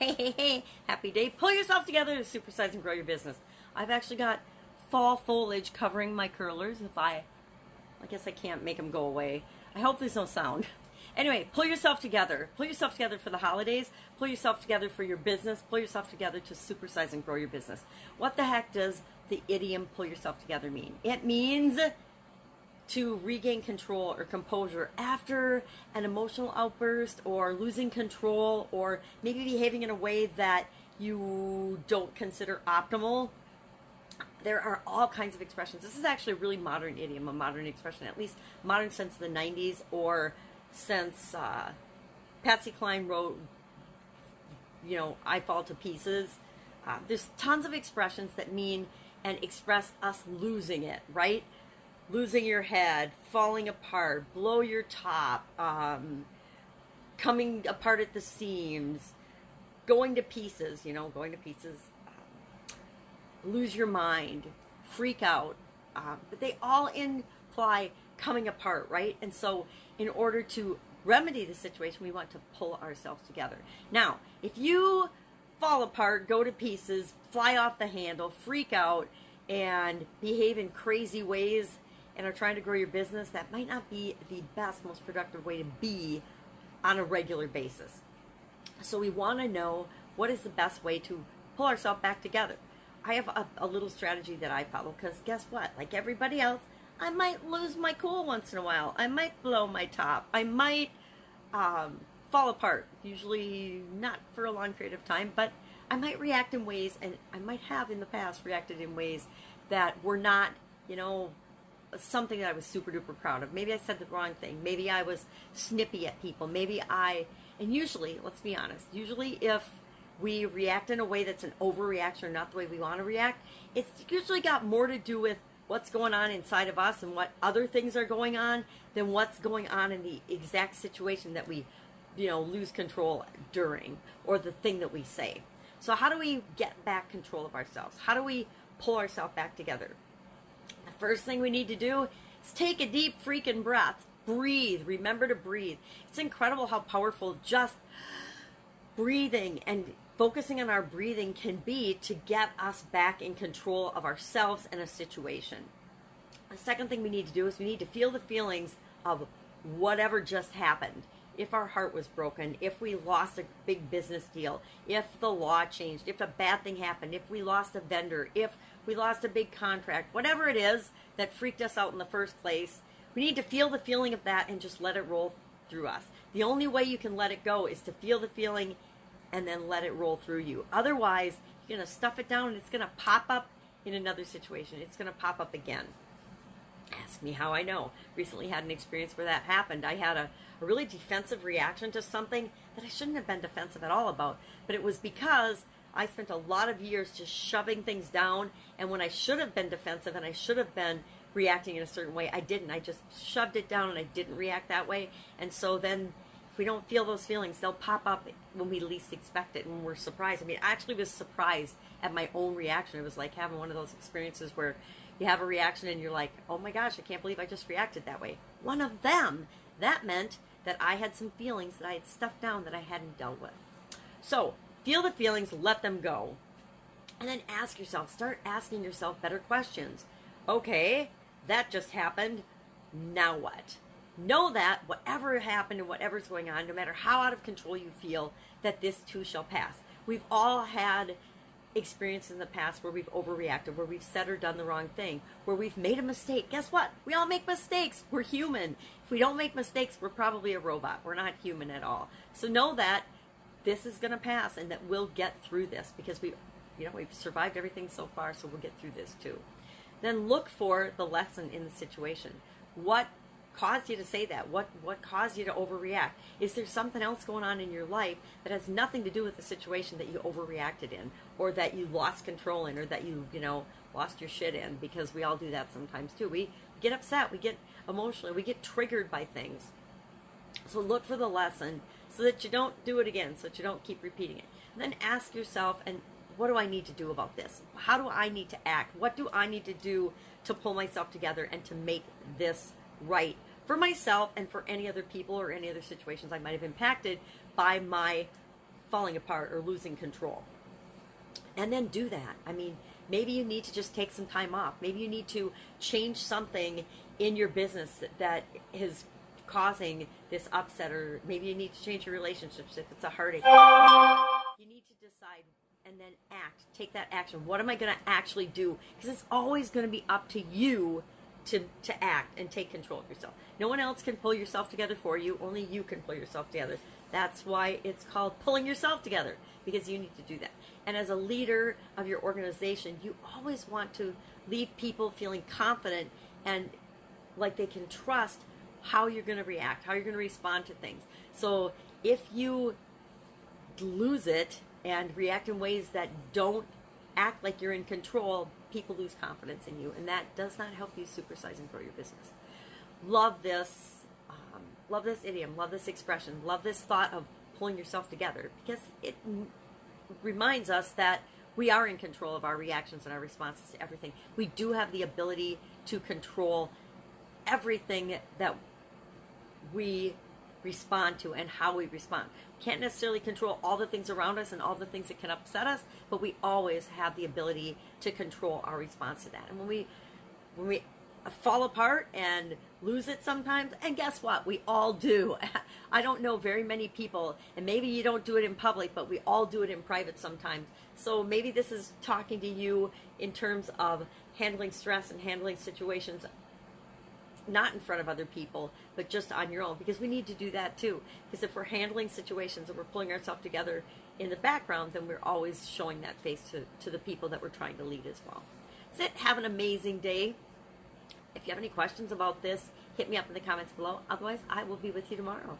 Hey, hey, hey, happy day. Pull yourself together to supersize and grow your business. I've actually got fall foliage covering my curlers. If I, I guess I can't make them go away. I hope there's no sound. Anyway, pull yourself together. Pull yourself together for the holidays. Pull yourself together for your business. Pull yourself together to supersize and grow your business. What the heck does the idiom pull yourself together mean? It means to regain control or composure after an emotional outburst or losing control or maybe behaving in a way that you don't consider optimal. There are all kinds of expressions. This is actually a really modern idiom, a modern expression, at least modern since the 90s or since uh, Patsy Cline wrote, you know, I Fall to Pieces. Uh, there's tons of expressions that mean and express us losing it, right? Losing your head, falling apart, blow your top, um, coming apart at the seams, going to pieces, you know, going to pieces, um, lose your mind, freak out. Um, but they all imply coming apart, right? And so, in order to remedy the situation, we want to pull ourselves together. Now, if you fall apart, go to pieces, fly off the handle, freak out, and behave in crazy ways and are trying to grow your business, that might not be the best, most productive way to be on a regular basis. So we want to know what is the best way to pull ourselves back together. I have a, a little strategy that I follow because guess what? Like everybody else, I might lose my cool once in a while. I might blow my top. I might um, fall apart. Usually not for a long period of time, but I might react in ways, and I might have in the past reacted in ways that were not, you know, something that I was super duper proud of. Maybe I said the wrong thing. Maybe I was snippy at people. Maybe I, and usually, let's be honest, usually if we react in a way that's an overreaction or not the way we want to react, it's usually got more to do with what's going on inside of us and what other things are going on than what's going on in the exact situation that we, you know, lose control during or the thing that we say. So, how do we get back control of ourselves? How do we pull ourselves back together? First thing we need to do is take a deep freaking breath. Breathe. Remember to breathe. It's incredible how powerful just breathing and focusing on our breathing can be to get us back in control of ourselves and a situation. The second thing we need to do is we need to feel the feelings of whatever just happened. If our heart was broken, if we lost a big business deal, if the law changed, if a bad thing happened, if we lost a vendor, if we lost a big contract, whatever it is that freaked us out in the first place, we need to feel the feeling of that and just let it roll through us. The only way you can let it go is to feel the feeling and then let it roll through you. Otherwise, you're going to stuff it down and it's going to pop up in another situation. It's going to pop up again. Ask me how I know. Recently had an experience where that happened. I had a, a really defensive reaction to something that I shouldn't have been defensive at all about. But it was because I spent a lot of years just shoving things down, and when I should have been defensive and I should have been reacting in a certain way, I didn't. I just shoved it down and I didn't react that way. And so then, if we don't feel those feelings, they'll pop up when we least expect it, and we're surprised. I mean, I actually was surprised at my own reaction. It was like having one of those experiences where you have a reaction and you're like, oh my gosh, I can't believe I just reacted that way. One of them, that meant that I had some feelings that I had stuffed down that I hadn't dealt with. So, Feel the feelings, let them go. And then ask yourself, start asking yourself better questions. Okay, that just happened. Now what? Know that whatever happened and whatever's going on, no matter how out of control you feel, that this too shall pass. We've all had experiences in the past where we've overreacted, where we've said or done the wrong thing, where we've made a mistake. Guess what? We all make mistakes. We're human. If we don't make mistakes, we're probably a robot. We're not human at all. So know that this is going to pass and that we'll get through this because we you know we've survived everything so far so we'll get through this too. Then look for the lesson in the situation. What caused you to say that? What what caused you to overreact? Is there something else going on in your life that has nothing to do with the situation that you overreacted in or that you lost control in or that you you know lost your shit in? Because we all do that sometimes too. We get upset we get emotional we get triggered by things. So look for the lesson so that you don't do it again, so that you don't keep repeating it. And then ask yourself, and what do I need to do about this? How do I need to act? What do I need to do to pull myself together and to make this right for myself and for any other people or any other situations I might have impacted by my falling apart or losing control. And then do that. I mean, maybe you need to just take some time off. Maybe you need to change something in your business that is causing this upset, or maybe you need to change your relationships if it's a heartache. You need to decide and then act. Take that action. What am I going to actually do? Because it's always going to be up to you to, to act and take control of yourself. No one else can pull yourself together for you. Only you can pull yourself together. That's why it's called pulling yourself together because you need to do that. And as a leader of your organization, you always want to leave people feeling confident and like they can trust how you're going to react, how you're going to respond to things. So if you lose it and react in ways that don't act like you're in control, people lose confidence in you, and that does not help you supersize and grow your business. Love this, um, love this idiom, love this expression, love this thought of pulling yourself together because it reminds us that we are in control of our reactions and our responses to everything. We do have the ability to control everything that we respond to and how we respond. Can't necessarily control all the things around us and all the things that can upset us, but we always have the ability to control our response to that. And when we when we fall apart and lose it sometimes, and guess what? We all do. I don't know very many people, and maybe you don't do it in public, but we all do it in private sometimes. So maybe this is talking to you in terms of handling stress and handling situations not in front of other people, but just on your own, because we need to do that too. Because if we're handling situations and we're pulling ourselves together in the background, then we're always showing that face to, to the people that we're trying to lead as well. That's it. Have an amazing day. If you have any questions about this, hit me up in the comments below. Otherwise, I will be with you tomorrow.